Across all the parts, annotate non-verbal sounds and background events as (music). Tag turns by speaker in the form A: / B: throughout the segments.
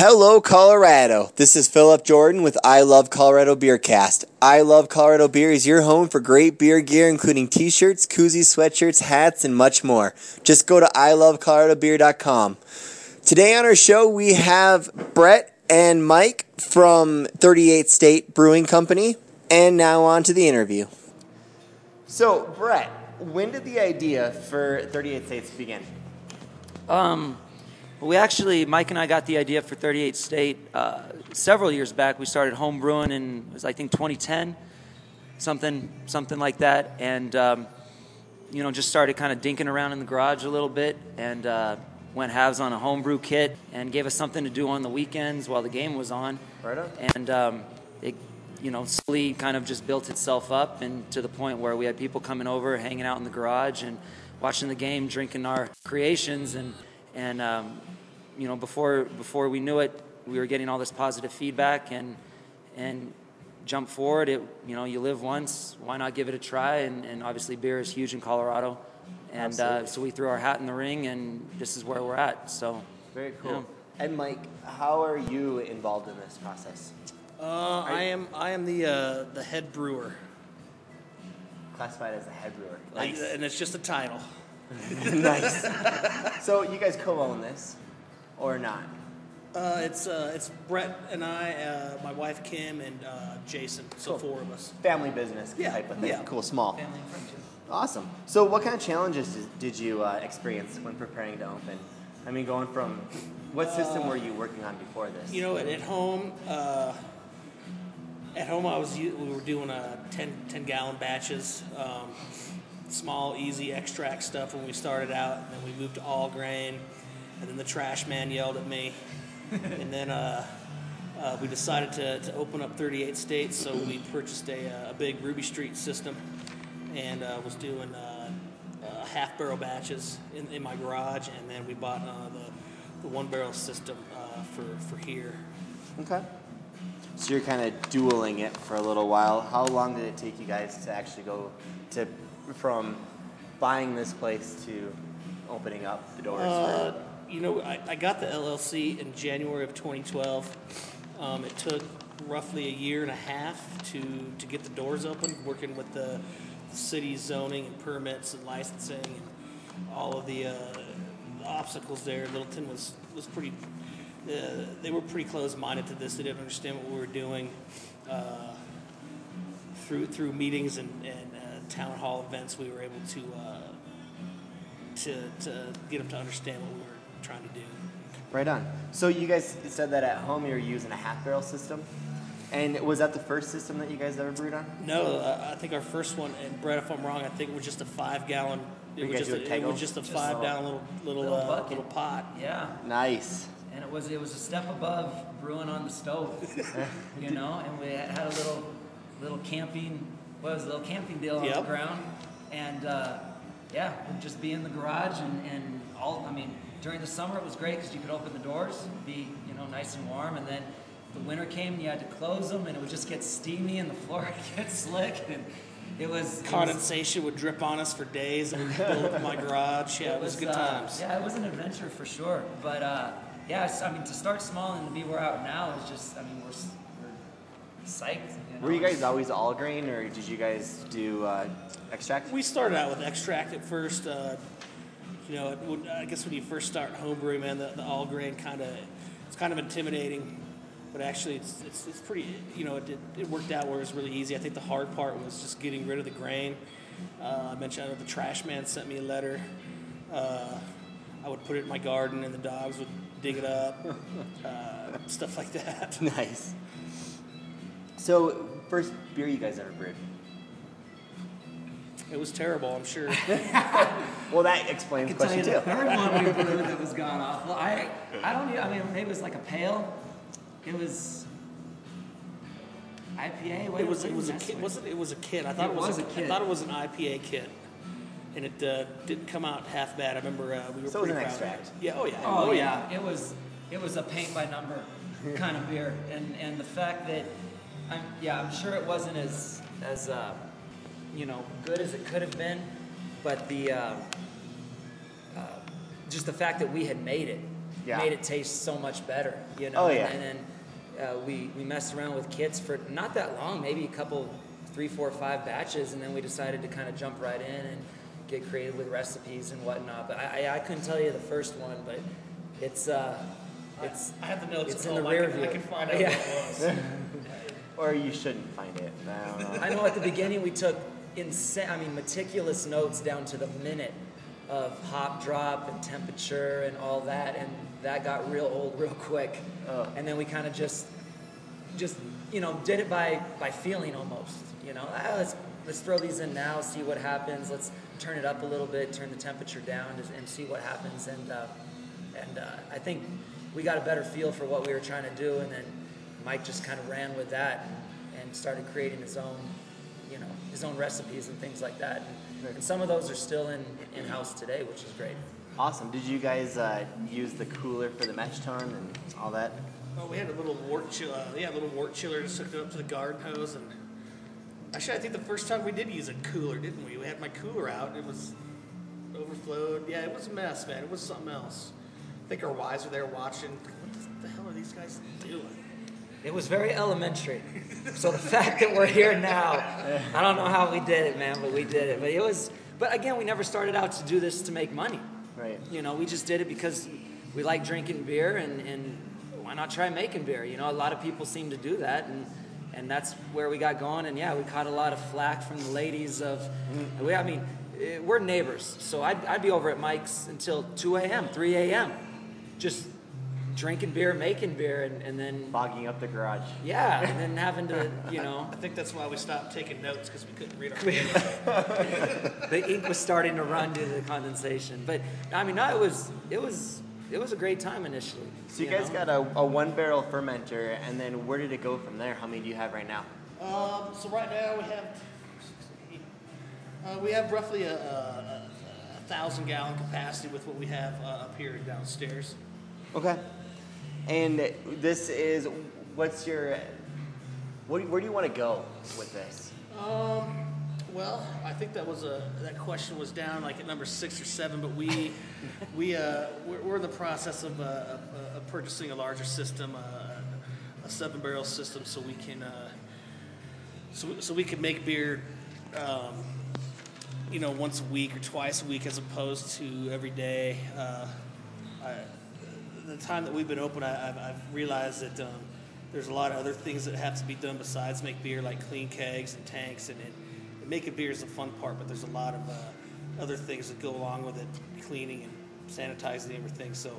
A: Hello, Colorado. This is Philip Jordan with I Love Colorado Beercast. I Love Colorado Beer is your home for great beer gear, including t shirts, koozies, sweatshirts, hats, and much more. Just go to ilovecoloradobeer.com. Today on our show, we have Brett and Mike from 38 State Brewing Company. And now on to the interview. So, Brett, when did the idea for 38 States begin?
B: Um, we actually, Mike and I got the idea for 38 State uh, several years back. We started home brewing in, it was I think 2010, something, something like that, and um, you know just started kind of dinking around in the garage a little bit, and uh, went halves on a homebrew kit, and gave us something to do on the weekends while the game was on.
A: Right on.
B: And um, it, you know, slowly kind of just built itself up, and to the point where we had people coming over, hanging out in the garage, and watching the game, drinking our creations, and and um, you know, before before we knew it, we were getting all this positive feedback, and and jump forward. It you know, you live once, why not give it a try? And, and obviously, beer is huge in Colorado, and uh, so we threw our hat in the ring, and this is where we're at. So
A: Very cool.
B: Yeah.
A: And Mike, how are you involved in this process?
C: Uh, I am I am the uh, the head brewer,
A: Classified as a head brewer.
C: like, and it's just a title. (laughs)
A: nice. So you guys co-own this, or not?
C: Uh, it's uh, it's Brett and I, uh, my wife Kim, and uh, Jason. So
A: Cool.
C: four of us.
A: Family business
C: Yeah,
A: type of thing.
C: yeah.
A: Cool, small.
B: family and friendship.
A: Awesome. So what kind of challenges did- did you uh, experience when preparing to open? I mean, going from what system were you working on before this?
C: You know, at, at home, uh, at home I was we were doing uh, 10, 10 gallon batches, um, small, easy extract stuff when we started out, and then we moved to all grain, and then the trash man yelled at me, (laughs) and then uh, uh, we decided to, to open up 38 states, so we purchased a, uh, a big Ruby Street system, and uh, was doing. Uh, uh, half barrel batches in, in my garage, and then we bought uh, the, the one barrel system uh, for, for here.
A: Okay. So you're kind of dueling it for a little while. How long did it take you guys to actually go to from buying this place to opening up the doors?
C: Uh, you know, I, I got the LLC in January of 2012. Um, it took roughly a year and a half to, to get the doors open, working with the, the city zoning and permits and licensing and all of the uh, obstacles there. Littleton was, was pretty, uh, they were pretty close minded to this. They didn't understand what we were doing. Uh, through, through meetings and, and town hall events, we were able to uh, to, to get them to understand what we were trying to do.
A: Right on. So you guys said that at home you were using a half barrel system, and was that the first system that you guys ever brewed on?
C: No, uh, I think our first one, and Brett, if I'm wrong, I think it was just a five gallon. It
A: You
C: was
A: guys
C: just
A: do
C: a,
A: a
C: it was just a
B: Just
C: five
B: a
C: gallon little little
B: little
C: uh, little pot.
B: Yeah,
A: Nice.
B: and it was it was a step above brewing on the stove, (laughs) you know. And we had a little little camping, what was a little camping deal on
C: Yep.
B: the ground, and uh, yeah, just be in the garage and, and all. I mean, during the summer it was great because you could open the doors, be you know nice and warm, and then the winter came and you had to close them, and it would just get steamy and the floor (laughs) would get slick, and it was it was-
C: Condensation would drip on us for days, and we'd build up in my garage. (laughs) Yeah, it was, good
B: uh,
C: times.
B: Yeah, it was an adventure for sure. But uh, yeah, I mean, to start small and to be where we're at now is just, I mean, we're, we're psyched.
A: Were you guys always all grain, or did you guys do uh, extract?
C: We started out with extract at first. Uh, you know, it would, I guess when you first start homebrewing, man, the, the all grain kind of it's kind of intimidating, but actually it's it's, it's pretty. You know, it, did, it worked out where it was really easy. I think the hard part was just getting rid of the grain. Uh, I mentioned I know the trash man sent me a letter. Uh, I would put it in my garden, and the dogs would dig it up, (laughs) uh, stuff like that.
A: nice. So first beer you guys ever brewed?
C: It was terrible, I'm sure. (laughs)
A: Well, that explains
B: I
A: the
B: can tell
A: question
B: you
A: too.
B: the third one we brewed that was god awful. I, I don't. I mean, maybe it was like a pale. It was IPA. What
C: It was
B: what
C: it was a
B: mess
C: kit.
B: with?
C: Wasn't it was a kit? I thought
B: It
C: it, was,
B: was
C: a,
B: a kit.
C: I thought it was an IPA kit, and it uh, didn't come out half bad. I remember uh, we were
A: So it was
C: pretty
A: an
C: proud of it.
A: extract.
C: Yeah. Oh yeah.
B: Oh, yeah. it was it was a paint by number kind of beer, and and the fact that I'm yeah I'm sure it wasn't as as uh, you know good as it could have been, but the uh, uh, just the fact that we had made it
A: Yeah.
B: made it taste so much better. You know.
A: Oh,
B: And-
A: yeah.
B: And, then uh, we we messed around with kits for not that long, maybe a couple, three, four, five batches, and then we decided to kind of jump right in and get creative with recipes and whatnot. But I, I, I couldn't tell you the first one, but it's uh, it's
C: I have the notes
B: it's in the
C: home.
B: rear
C: I can,
B: view.
C: I can find out
B: Yeah.
C: what it was. (laughs)
A: Or you shouldn't find it. I don't know.
B: I know at the beginning we took insane, I mean, meticulous notes down to the minute of hop drop and temperature and all that, and that got real old real quick.
A: Oh.
B: And then we kind of just, just you know, did it by by feeling almost. You know, ah, let's let's throw these in now, see what happens. Let's turn it up a little bit, turn the temperature down, and, and see what happens. And uh, and uh, I think we got a better feel for what we were trying to do, and then Mike just kind of ran with that and, and started creating his own, you know, his own recipes and things like that. And, and some of those are still in in house today, which is great.
A: Awesome. Did you guys uh, use the cooler for the mash tun and all that?
C: Oh, we had a little wort chiller. Uh, yeah, a little wort chiller. Just hooked it up to the garden hose, and actually, I think the first time we did use a cooler, didn't we? We had my cooler out. It was overflowed. Yeah, it was a mess, man. It was something else. I think our wives were there watching. What the, the hell are these guys doing?
B: It was very elementary. So the (laughs) fact that we're here now, I don't know how we did it, man, but we did it. But it was, but again, we never started out to do this to make money.
A: Right.
B: You know, we just did it because we like drinking beer and, and why not try making beer? You know, a lot of people seem to do that and and that's where we got going. And yeah, we caught a lot of flack from the ladies of, we, I mean, eh, we're neighbors. So I'd, I'd be over at Mike's until 2 a.m., 3 a.m., just drinking beer, making beer, and, and then,
A: Bogging up the garage.
B: yeah, and then having to, you know,
C: I think that's why we stopped taking notes because we couldn't read our. (laughs)
B: the ink was starting to run due to the condensation. But I mean, no, it was it was it was a great time initially.
A: So you guys
B: know?
A: got a, a one barrel fermenter, and then where did it go from there? How many do you have right now?
C: Um, so right now we have uh, we have roughly a, a, a, a thousand gallon capacity with what we have uh, up here and downstairs.
A: Okay. And this is what's your what, where do you want to go with this?
C: Um, well, I think that was a that question was down like at number six or seven, but we (laughs) we uh, we're, we're in the process of, uh, of, of purchasing a larger system, uh, a seven barrel system, so we can uh, so so we can make beer. Um, you know, once a week or twice a week, as opposed to every day. Uh, I, the time that we've been open, I, I've, I've realized that um, there's a lot of other things that have to be done besides make beer, like clean kegs and tanks, and, and, and making beer is the fun part. But there's a lot of uh, other things that go along with it, cleaning and sanitizing everything. So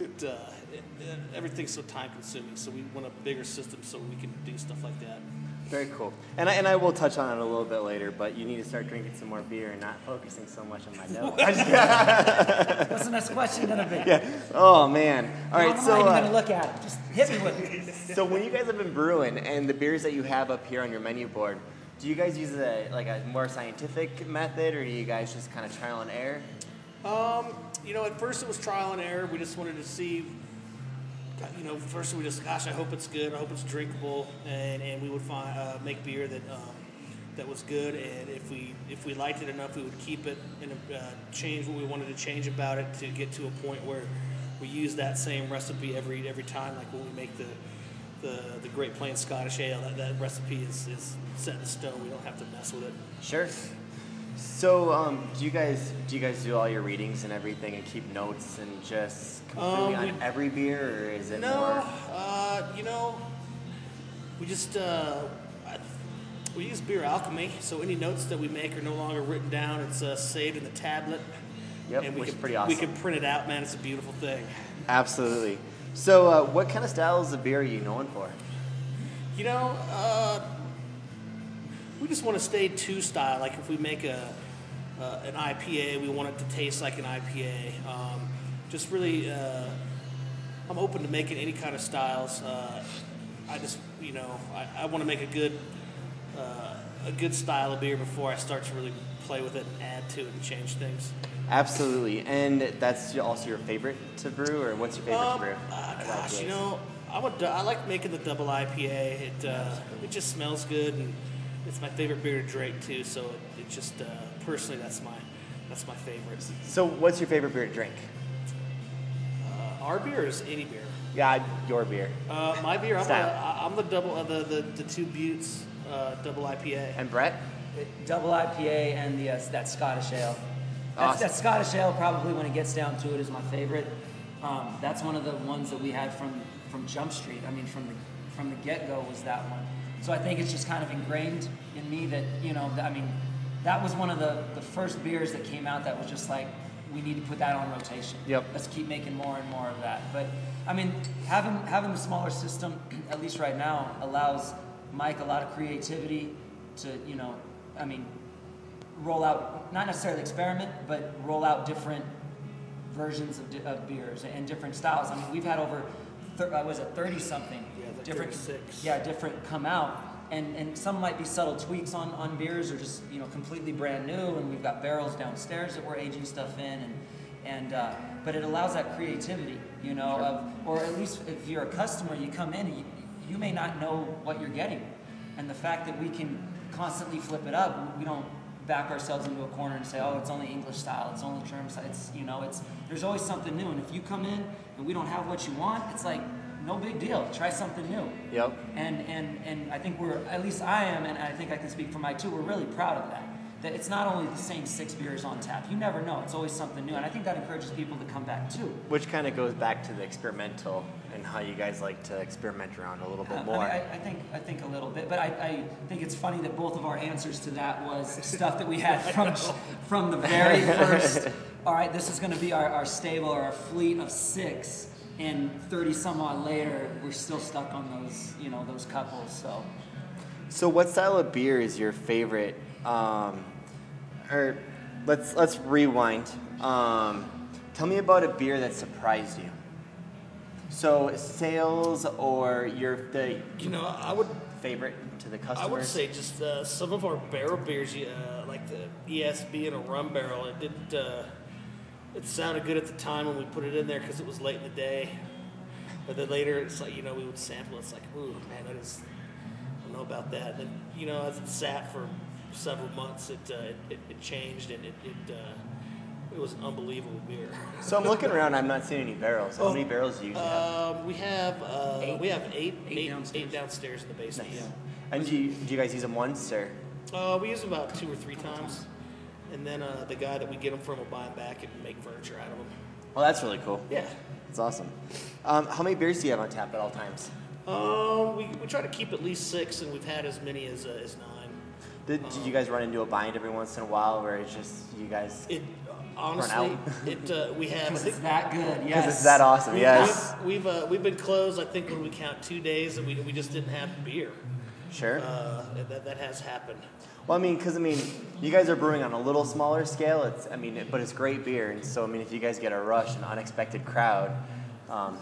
C: it, uh, it, it everything's so time consuming. So we want a bigger system so we can do stuff like that.
A: Very cool. And I, and I will touch on it a little bit later, but you need to start drinking some more beer and not focusing so much on my (laughs) nose.
B: What's the next question gonna be?
A: yeah. Oh man. All right.
B: I'm
A: So
B: not even
A: uh,
B: gonna look at it. Just hit me with it. (laughs)
A: so when you guys have been brewing and the beers that you have up here on your menu board, do you guys use a like a more scientific method, or do you guys just kind of trial and error?
C: Um, you know, at first it was trial and error. We just wanted to see, you know, first we just, gosh, I hope it's good. I hope it's drinkable, and, and we would find uh, make beer that um, that was good. And if we if we liked it enough, we would keep it and uh, change what we wanted to change about it to get to a point where we use that same recipe every every time. Like when we make the the, the Great Plains Scottish Ale, that, that recipe is, is set in stone. We don't have to mess with it.
A: Sure. So, um, do you guys do you guys do all your readings and everything and keep notes and just completely
C: Um,
A: on
C: we-
A: every beer, or is it
C: No,
A: more?
C: uh, you know, we just uh, I, we use beer alchemy, so any notes that we make are no longer written down. It's uh, saved in the tablet,
A: Yep,
C: and we
A: which
C: can
A: is pretty awesome.
C: we can print it out. Man, it's a beautiful thing.
A: Absolutely. So, uh, what kind of styles of beer are you known for?
C: You know, uh, we just want to stay two style. Like if we make a uh, an IPA, we want it to taste like an IPA. Um, just really, uh, I'm open to making any kind of styles. Uh, I just, you know, I, I want to make a good uh, a good style of beer before I start to really play with it and add to it and change things.
A: Absolutely. And that's also your favorite to brew, or what's your favorite
C: Um,
A: to brew?
C: uh, gosh, you know, a, du- I like making the double IPA. It uh, it just smells good, and it's my favorite beer to drink too. So it, it just uh, personally, that's my that's my favorite.
A: So, what's your favorite beer to drink?
C: our beer is any beer.
A: Yeah, your beer.
C: Uh, my beer, I'm, a, I'm the double, uh, the, the the two Buttes uh, double IPA.
A: And Brett?
B: Double IPA and the uh, that Scottish ale. That's,
A: Awesome.
B: That Scottish ale probably when it gets down to it is my favorite. Um, that's one of the ones that we had from from Jump Street. I mean, from the from the get go was that one. So I think it's just kind of ingrained in me that you know. I mean, that was one of the the first beers that came out that was just like we need to put that on rotation.
A: Yep.
B: Let's keep making more and more of that. But I mean, having having a smaller system, (clears throat) at least right now, allows Mike a lot of creativity to you know. I mean, roll out not necessarily experiment, but roll out different versions of, di- of beers and different styles. I mean, we've had over, thir- uh, was it thirty something?
C: Yeah, like
B: different.
C: 36.
B: Yeah, different come out. And, and some might be subtle tweaks on, on beers or just you know completely brand new and we've got barrels downstairs that we're aging stuff in and and uh, but it allows that creativity you know of or at least if you're a customer you come in and you, you may not know what you're getting and the fact that we can constantly flip it up we don't back ourselves into a corner and say oh it's only english style it's only german style it's you know it's there's always something new and if you come in and we don't have what you want it's like no big deal try something new
A: Yep.
B: and and and I think we're at least I am, and I think I can speak for my too. We're really proud of that. That it's not only the same six beers on tap. You never know. It's always something new, and I think that encourages people to come back too.
A: Which kind of goes back to the experimental and how you guys like to experiment around a little bit more.
B: I, I, I think I think a little bit, but I, I think it's funny that both of our answers to that was stuff that we had (laughs) from from the very first. All right, this is going to be our, our stable or our fleet of six, and thirty some odd later, we're still stuck on those you know those couples. So.
A: So, what style of beer is your favorite? Um, or let's let's rewind. Um, tell me about a beer that surprised you. So, sales or your the
C: You know, I would
A: favorite to the customers.
C: I would say just uh, some of our barrel beers, uh, like the ESB and a rum barrel. It did. Uh, it sounded good at the time when we put it in there because it was late in the day. But then later, it's like you know we would sample. It's like, ooh, man, that is. I don't know about that. Then you know, as it sat for several months, it uh, it, it, it changed and it it, uh, it was an unbelievable beer.
A: So I'm looking around. I'm not seeing any barrels. How
C: Oh,
A: many barrels do you usually have?
C: Um, we have uh,
B: Eight.
C: we have eight,
B: Eight
C: eight,
B: downstairs.
C: eight downstairs in the basement.
A: Nice.
C: Yeah.
A: And do you, do you guys use them once or?
C: Uh, we use them about two or three times, and then uh, the guy that we get them from will buy them back and make furniture out of them.
A: Well, that's really cool.
C: Yeah.
A: That's awesome. Um, how many beers do you have on tap at all times?
C: Um, we, we try to keep at least six, and we've had as many as uh, as nine.
A: Did, did you guys run into a bind every once in a while where it's just you guys?
C: It honestly,
A: out? (laughs)
C: it uh, we have.
B: Because it's that good, (laughs) yes.
A: Because it's that awesome. Yes.
C: We've we've, uh, we've been closed. I think when we count two days, and we, we just didn't have beer.
A: Sure.
C: Uh, that that has happened.
A: Well, I mean, because I mean, you guys are brewing on a little smaller scale. It's, I mean, it, but it's great beer, and so I mean, if you guys get a rush, an unexpected crowd, um,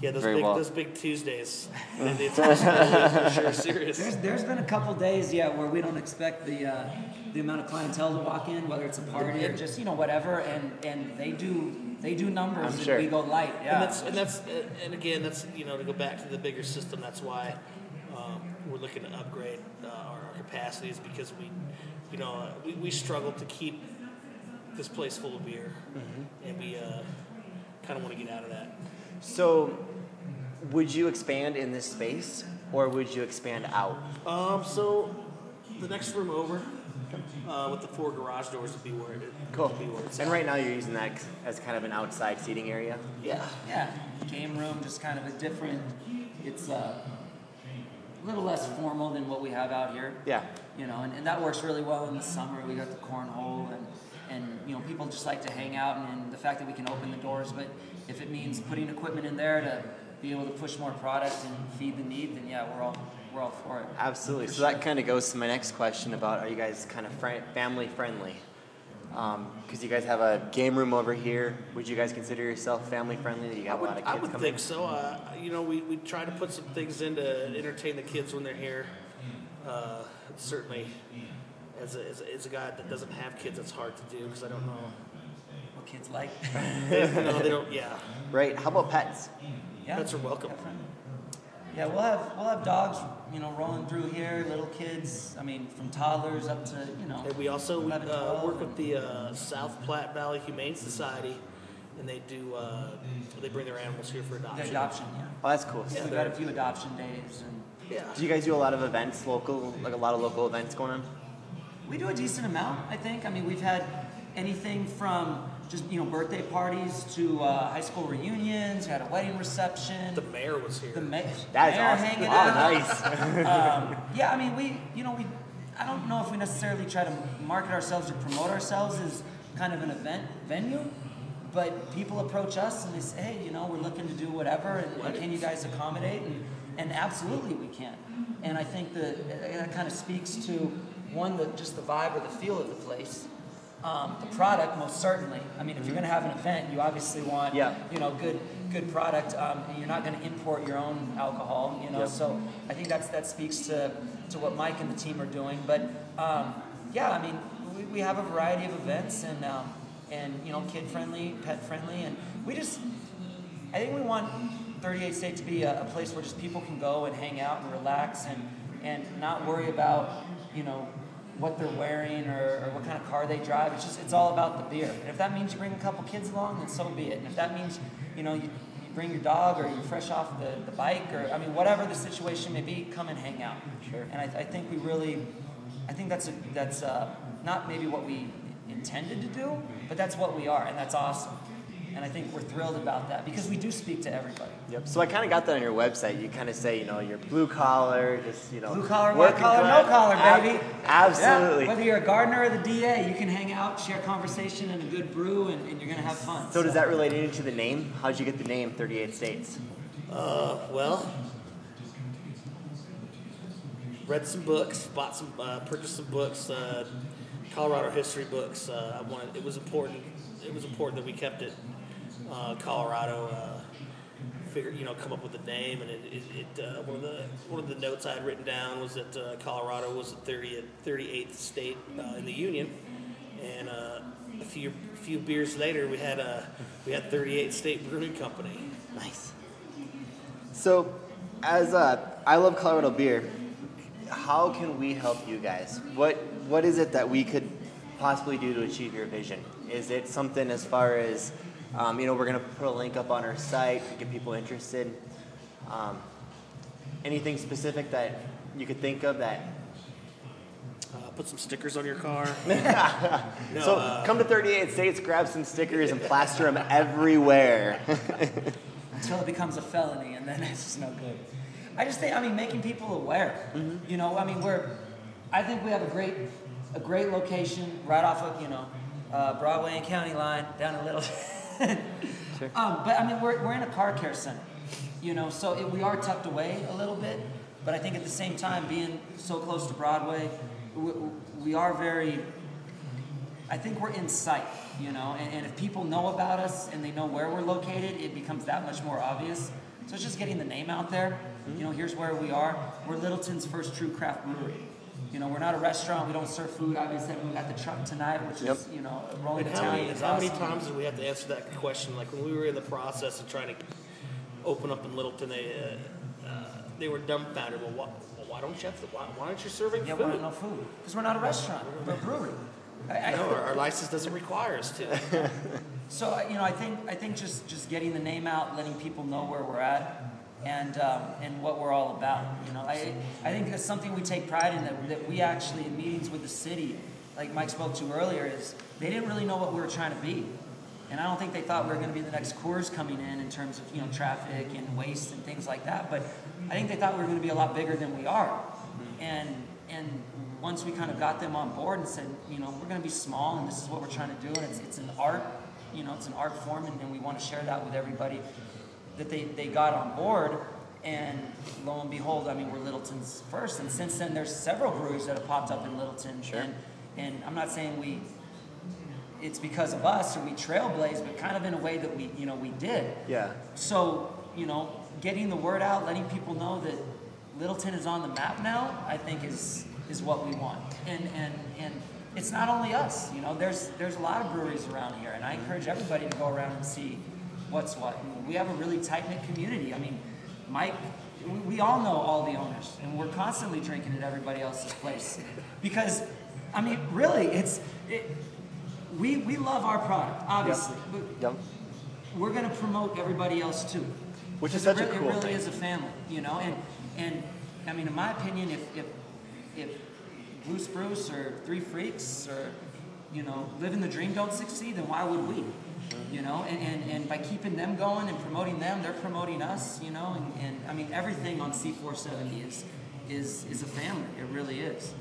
C: Yeah, those
A: Very
C: big
A: well.
C: those big Tuesdays. (laughs) it's for sure serious.
B: There's, there's been a couple days, yeah, where we don't expect the uh, the amount of clientele to walk in, whether it's a party or just you know whatever, and and they do they do numbers,
A: I'm
B: and
A: sure.
B: we go light, yeah.
C: And that's and that's and again that's you know to go back to the bigger system. That's why um, we're looking to upgrade uh, our, our capacities because we, you know, uh, we, we struggle to keep this place full of beer, and we uh, kind of want to get out of that.
A: So would you expand in this space, or would you expand out?
C: Um, so the next room over uh, with the four garage doors would be where it
A: Cool.
C: would be where it's
A: And right now you're using that as kind of an outside seating area.
C: Yeah.
B: yeah, game room, just kind of a different. It's uh, a little less formal than what we have out here.
A: Yeah.
B: you know, and, and that works really well in the summer. We got the cornhole, and and you know, people just like to hang out, and, and the fact that we can open the doors. But if it means putting equipment in there to be able to push more product and feed the need, then yeah, we're all we're all for it.
A: Absolutely. So that kind of goes to my next question about are you guys kind of fri- family friendly? Because you guys have a game room over here. Would you guys consider yourself family friendly? You
C: I
A: got a lot of kids
C: I
A: kids
C: would
A: coming.
C: think so. Uh, you know, we, we try to put some things in to entertain the kids when they're here. Uh, certainly, as a, as, a, as a guy that doesn't have kids, it's hard to do because I don't know.
B: What kids like.
C: They, you know, they don't. Yeah,
A: Right. How about pets?
B: yeah,
C: Pets are welcome.
B: definitely. Yeah, we'll have we'll have dogs, you know, rolling through here, little kids. I mean, from toddlers up to you know.
C: and we also we, uh, work with the uh, South Platte Valley Humane Society, and they do uh, they bring their animals here for
B: The
C: adoption.
B: adoption, yeah.
A: Oh, that's cool.
B: So we've got a few adoption days, and
C: Yeah.
A: Do you guys do a lot of events, local, like a lot of local events going on?
B: We do a decent amount. I think. I mean, we've had anything from just you know birthday parties to uh, high school reunions. We had a wedding reception.
C: The mayor was here.
B: The ma-
A: That is
B: mayor
A: awesome.
B: hanging
A: Oh,
B: out.
A: nice. (laughs)
B: um, yeah, I mean, we, you know, we, I don't know if we necessarily try to market ourselves or promote ourselves as kind of an event venue, but people approach us and they say, hey, you know, we're looking to do whatever, and, and can you guys accommodate? And, and absolutely we can. And I think that that kind of speaks to one, the, just the vibe or the feel of the place. Um, the product, most certainly. I mean, if you're going to have an event, you obviously want,
A: Yeah.
B: you know, good good product. Um, and you're not going to import your own alcohol, you know.
A: Yep.
B: So I think that's that speaks to, to what Mike and the team are doing. But um, yeah, I mean, we, we have a variety of events and um, and you know, kid friendly, pet friendly, and we just I think we want 38 State to be a, a place where just people can go and hang out and relax and and not worry about you know what they're wearing or, or what kind of car they drive. It's just it's all about the beer. And if that means you bring a couple kids along, then so be it. And if that means you know you, you bring your dog or you're fresh off the, the bike or I mean whatever the situation may be, come and hang out.
A: Sure.
B: And I, I think we really, I think that's a, that's uh, not maybe what we intended to do, but that's what we are, and that's awesome. And I think we're thrilled about that because we do speak to everybody.
A: Yep. So I kind of got that on your website. You kind of say, you know, you're blue collar, just you know,
B: Blue collar, white
A: working
B: collar, no collar,
A: Ab-
B: baby.
A: absolutely.
B: Yeah, whether you're a gardener or the DA, you can hang out, share conversation, and a good brew, and, and you're gonna have fun.
A: So does that relate into the name? How'd you get the name 38 States?
C: Uh, well, read some books, bought some, uh, purchased some books, uh, Colorado history books. Uh, I wanted. It was important. It was important that we kept it uh, Colorado. Uh, figure, you know, come up with a name, and it, it, it uh, one of the one of the notes I had written down was that uh, Colorado was the 30th, 38th state uh, in the union, and uh, a few few beers later, we had a we had 38 State Brewing Company.
A: Nice. So, as uh, I love Colorado beer, how can we help you guys? What What is it that we could possibly do to achieve your vision? Is it something as far as, um, you know, we're gonna put a link up on our site to get people interested? Um, anything specific that you could think of that?
C: Uh, put some stickers on your car. (laughs) no,
A: so
C: uh,
A: come to 38 States, grab some stickers, and plaster them everywhere. (laughs)
B: until it becomes a felony, and then (laughs) it's just no good. I just think, I mean, making people aware. You know, I mean, we're, I think we have a great, a great location right off of you know, uh, Broadway and County Line down in Little.
A: Sure.
B: um, but I mean, we're, we're in a car care center. You know, so it, we are tucked away a little bit, but I think at the same time, being so close to Broadway, we, we are very I think we're in sight, you know, and, and if people know about us and they know where we're located, it becomes that much more obvious. So it's just getting the name out there. You know, here's where we are. We're Littleton's first true craft brewery. You know, we're not a restaurant. We don't serve food. Obviously, we got the truck tonight, which
A: Yep.
B: is, you know, rolling
C: And how many,
B: Italian. is
C: how many times did we have to answer that question? Like when we were in the process of trying to open up in Littleton, they uh, uh, they were dumbfounded. Well, why, well, why don't you have to, why, why aren't you serving food?
B: Yeah,
C: food?
B: we don't know food because we're not a restaurant. We're a brewery. I, I,
C: No, our, our license doesn't require us to. (laughs)
B: So uh, you know, I think I think just just getting the name out, letting people know where we're at, and um, and what we're all about. You know, I I think that's something we take pride in that that we actually in meetings with the city, like Mike spoke to earlier, is they didn't really know what we were trying to be, and I don't think they thought we were going to be the next Coors coming in in terms of you know traffic and waste and things like that. But I think they thought we were going to be a lot bigger than we are, and and once we kind of got them on board and said, you know, we're going to be small and this is what we're trying to do, and it's, it's an art, you know, it's an art form, and, and we want to share that with everybody, that they, they got on board. And lo and behold, I mean, we're Littleton's first, and since then, there's several breweries that have popped up in Littleton.
A: Sure.
B: And, and I'm not saying we, it's because of us or we trailblazed, but kind of in a way that we, you know, we did.
A: yeah.
B: So, you know, getting the word out, letting people know that Littleton is on the map now, I think is is what we want. And and and it's not only us, you know, there's there's a lot of breweries around here and I encourage everybody to go around and see what's what. We have a really tight knit community. I mean, Mike we, all know all the owners and we're constantly drinking at everybody else's place. Because I mean, really, it's it, we we love our product, obviously. But
A: Yep.
B: we're going to promote everybody else too.
A: Which is such a cool
B: It really
A: thing.
B: is a family, you know. And and I mean, in my opinion, if if if Blue Spruce or Three Freaks or you know living the dream don't succeed, then why would we? You know, and, and, and by keeping them going and promoting them, they're promoting us. You know, and, and I mean everything on C470 is is is a family. It really is.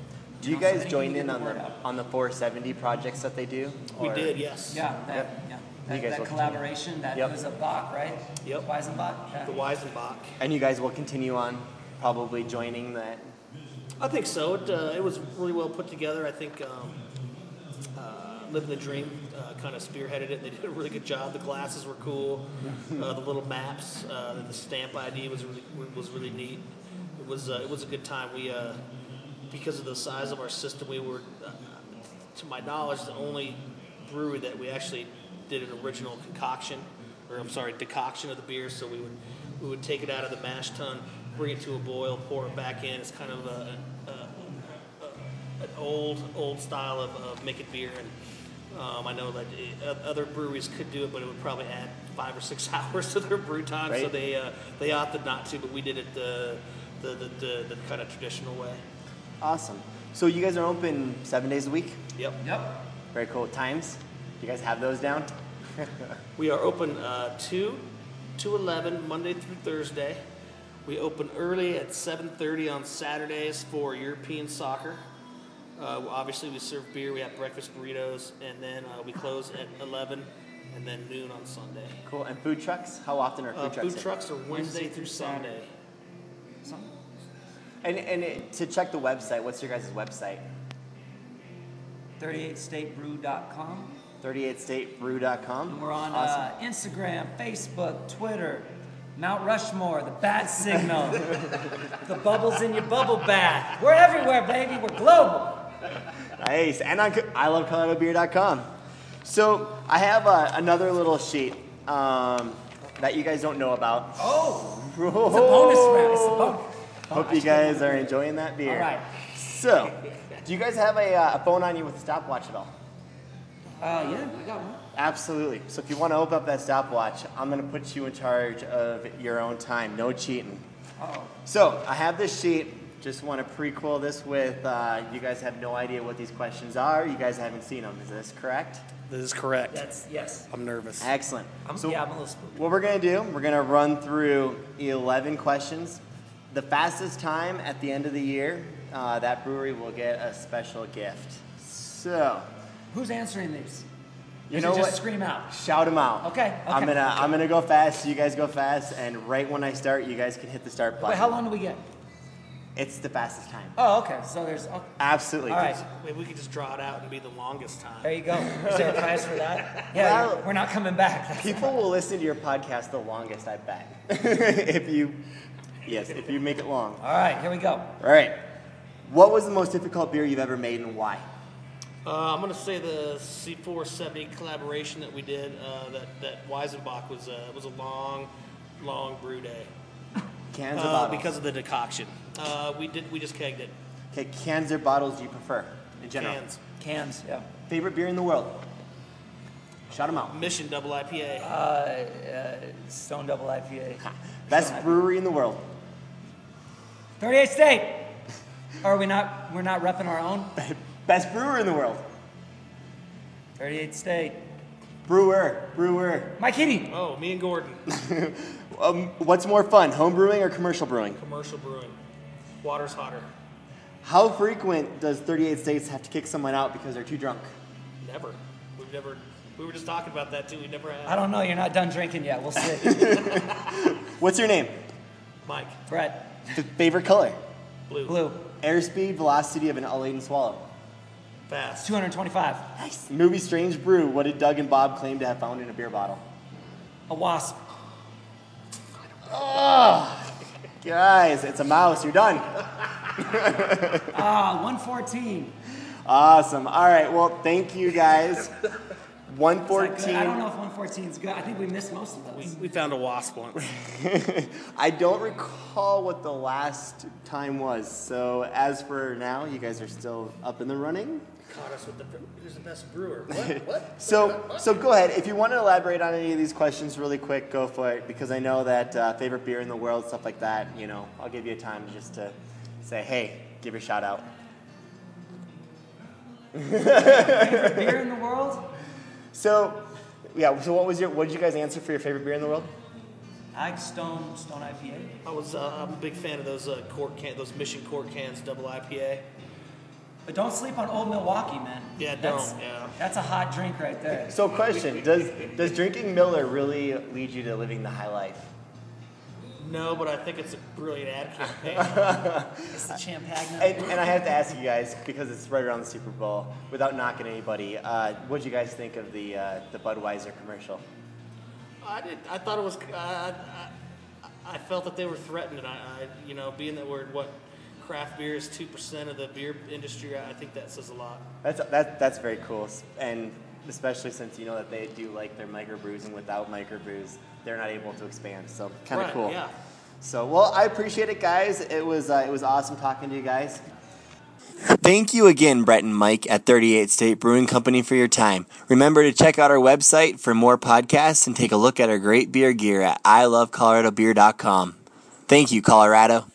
A: Do you
B: know,
A: guys
B: they
A: join in on the
B: out.
A: on the 470 projects that they do?
C: We did, yes.
B: Yeah, that,
A: Yep.
B: yeah.
A: You
B: That,
A: guys
B: that
A: will
B: collaboration, that
A: Yep.
B: was a Bock, right?
C: Yep.
B: Weizenbock? Yeah.
C: The Weizenbock.
A: And you guys will continue on, probably joining that.
C: I think so. It, uh, it was really well put together. I think um, uh, Living the Dream uh, kind of spearheaded it. They did a really good job. The glasses were cool. Uh, the little maps, uh, the stamp ID was really was really neat. It was uh, it was a good time. We uh, because of the size of our system, we were, uh, to my knowledge, the only brewery that we actually did an original concoction, or I'm sorry, decoction of the beer. So we would we would take it out of the mash tun, bring it to a boil, pour it back in. It's kind of a, a, a an old old style of, of making beer, and um, I know that uh, other breweries could do it, but it would probably add five or six (laughs) hours to their brew time. So they uh, they opted not to, but we did it the the, the, the, the kind of traditional way.
A: Awesome. So you guys are open seven days a week.
C: Yep.
B: Yep.
A: Very cool. Times? You guys have those down? (laughs)
C: We are open uh, 2 to 11 Monday through Thursday. We open early at 7:30 on Saturdays for European soccer. Uh, obviously, we serve beer. We have breakfast burritos, and then uh, we close at 11 and then noon on Sunday.
A: Cool. And food trucks? How often are food
C: Uh,
A: trucks?
C: food
A: in?
C: trucks are Wednesday,
B: Wednesday
C: through
B: through
C: Sunday.
A: And and it, to check the website, what's your guys' website?
B: 38statebrew.com.
A: 38statebrew.com.
B: And we're on
A: Awesome.
B: uh, Instagram, Facebook, Twitter, Mount Rushmore, the Bat Signal, (laughs) the bubbles in your bubble bath. We're everywhere, baby. We're global.
A: Nice. And on ilovecoloradobeer.com. So I have uh, another little sheet um, that you guys don't know about.
B: Oh, (laughs) it's a bonus round. Bonus.
A: Hope you guys are enjoying that beer.
B: All right.
A: So, do you guys have a, uh, a phone on you with a stopwatch at all?
B: Uh, yeah, I got one.
A: Absolutely. So if you want to open up that stopwatch, I'm going to put you in charge of your own time. No cheating.
B: Oh,
A: So I have this sheet. Just want to prequel this with uh, you guys have no idea what these questions are. You guys haven't seen them. Is this correct?
C: This is correct.
B: that's yes.
C: I'm nervous.
A: Excellent.
B: I'm,
A: so
B: yeah, I'm a little spooked.
A: what we're going to do, we're going to run through 11 questions. The fastest time at the end of the year, uh, that brewery will get a special gift. So,
B: Who's answering these?
A: you know
B: it just
A: what?
B: scream out.
A: Shout them out.
B: Okay, okay.
A: I'm
B: okay.
A: gonna I'm gonna go fast. You guys go fast, and right when I start, you guys can hit the start button.
B: Wait, how long do we get?
A: It's the fastest time.
B: Oh, okay. So there's. Oh,
A: Absolutely.
B: all right.
C: Maybe we could just draw it out and be the longest time.
B: There you go. Is there a prize for that? (laughs) Yeah,
A: Well-
B: we're not coming back. That's-
A: People will listen to your podcast the longest, I bet. (laughs) if you, yes, if you make it long.
B: All right, here we go.
A: All right. What was the most difficult beer you've ever made, and why?
C: Uh, I'm going to say the C470 collaboration that we did, uh, that, that Weizenbock was, uh, was a long, long brew day.
A: Cans or
C: Uh,
A: bottles?
C: because of the decoction. Uh, we did we just kegged it.
A: okay, cans or bottles do you prefer in general?
C: Cans.
B: Cans. Yeah.
A: Favorite beer in the world? Shout them out.
C: Mission double IPA.
B: Uh, uh, Stone Double IPA. (laughs)
A: Best brewery in the world?
B: 38 State. Are we not? We're not repping our own. (laughs)
A: Best brewer in the world?
B: 38 State.
A: Brewer, brewer.
B: Mike Hitty.
C: oh, me and Gordon. (laughs)
A: Um, what's more fun, home brewing or commercial brewing?
C: Commercial brewing. Water's hotter.
A: How frequent does 38 states have to kick someone out because they're too drunk?
C: Never. We've never. We were just talking about that too. We never had.
B: I don't know. You're not done drinking yet. We'll see. (laughs)
A: What's your name?
C: Mike.
B: Brett.
A: F- favorite color?
C: Blue.
B: Blue.
A: Airspeed, velocity of an all-laden swallow.
C: Fast.
B: 225. Nice.
A: Movie Strange Brew. What did Doug and Bob claim to have found in a beer bottle?
B: A wasp.
A: Guys, it's a mouse. You're done. (laughs)
B: Ah, 114.
A: Awesome. All right. Well, thank you guys. One
B: Is that
A: fourteen.
B: good? I don't know if 114 is good. I think we missed most of
C: We,
B: those.
C: we found a wasp once. (laughs)
A: I don't recall what the last time was. So as for now, you guys are still up in the running.
C: Caught us with the who's the best brewer? (laughs) What? What?
A: So, so go ahead. If you want to elaborate on any of these questions really quick, go for it. Because I know that uh, favorite beer in the world, stuff like that. You know, I'll give you a time just to say, hey, give your shout out.
B: Favorite beer in the world? (laughs)
A: So, yeah. So, what was your? What did you guys answer for your favorite beer in the world?
B: I like Stone Stone IPA.
C: I was uh, I'm a big fan of those uh, quart can those Mission quart cans double IPA.
B: But don't sleep on Old Milwaukee, man.
C: Yeah,
B: That's-
C: don't, yeah.
B: That's a hot drink right there.
A: So, question: Does does drinking Miller really lead you to living the high life?
C: No, but I think it's a brilliant ad campaign. (laughs)
B: It's the Champagne.
A: And, and I have to ask you guys because it's right around the Super Bowl. Without knocking anybody, uh, what did you guys think of the uh, the Budweiser commercial?
C: I did. I thought it was. I, I, I felt that they were threatened, and I, I, you know, being that we're what craft beer is two percent of the beer industry, I think that says a lot.
A: That's that, that's very cool, and especially since you know that they do like their microbrews, and without microbrews, they're not able to expand. So kind of
C: Right,
A: cool.
C: yeah.
A: So well, I appreciate it, guys. It was uh, it was awesome talking to you guys. Thank you again, Brett and Mike at 38 State Brewing Company for your time. Remember to check out our website for more podcasts and take a look at our great beer gear at ilovecoloradobeer.com. Thank you, Colorado.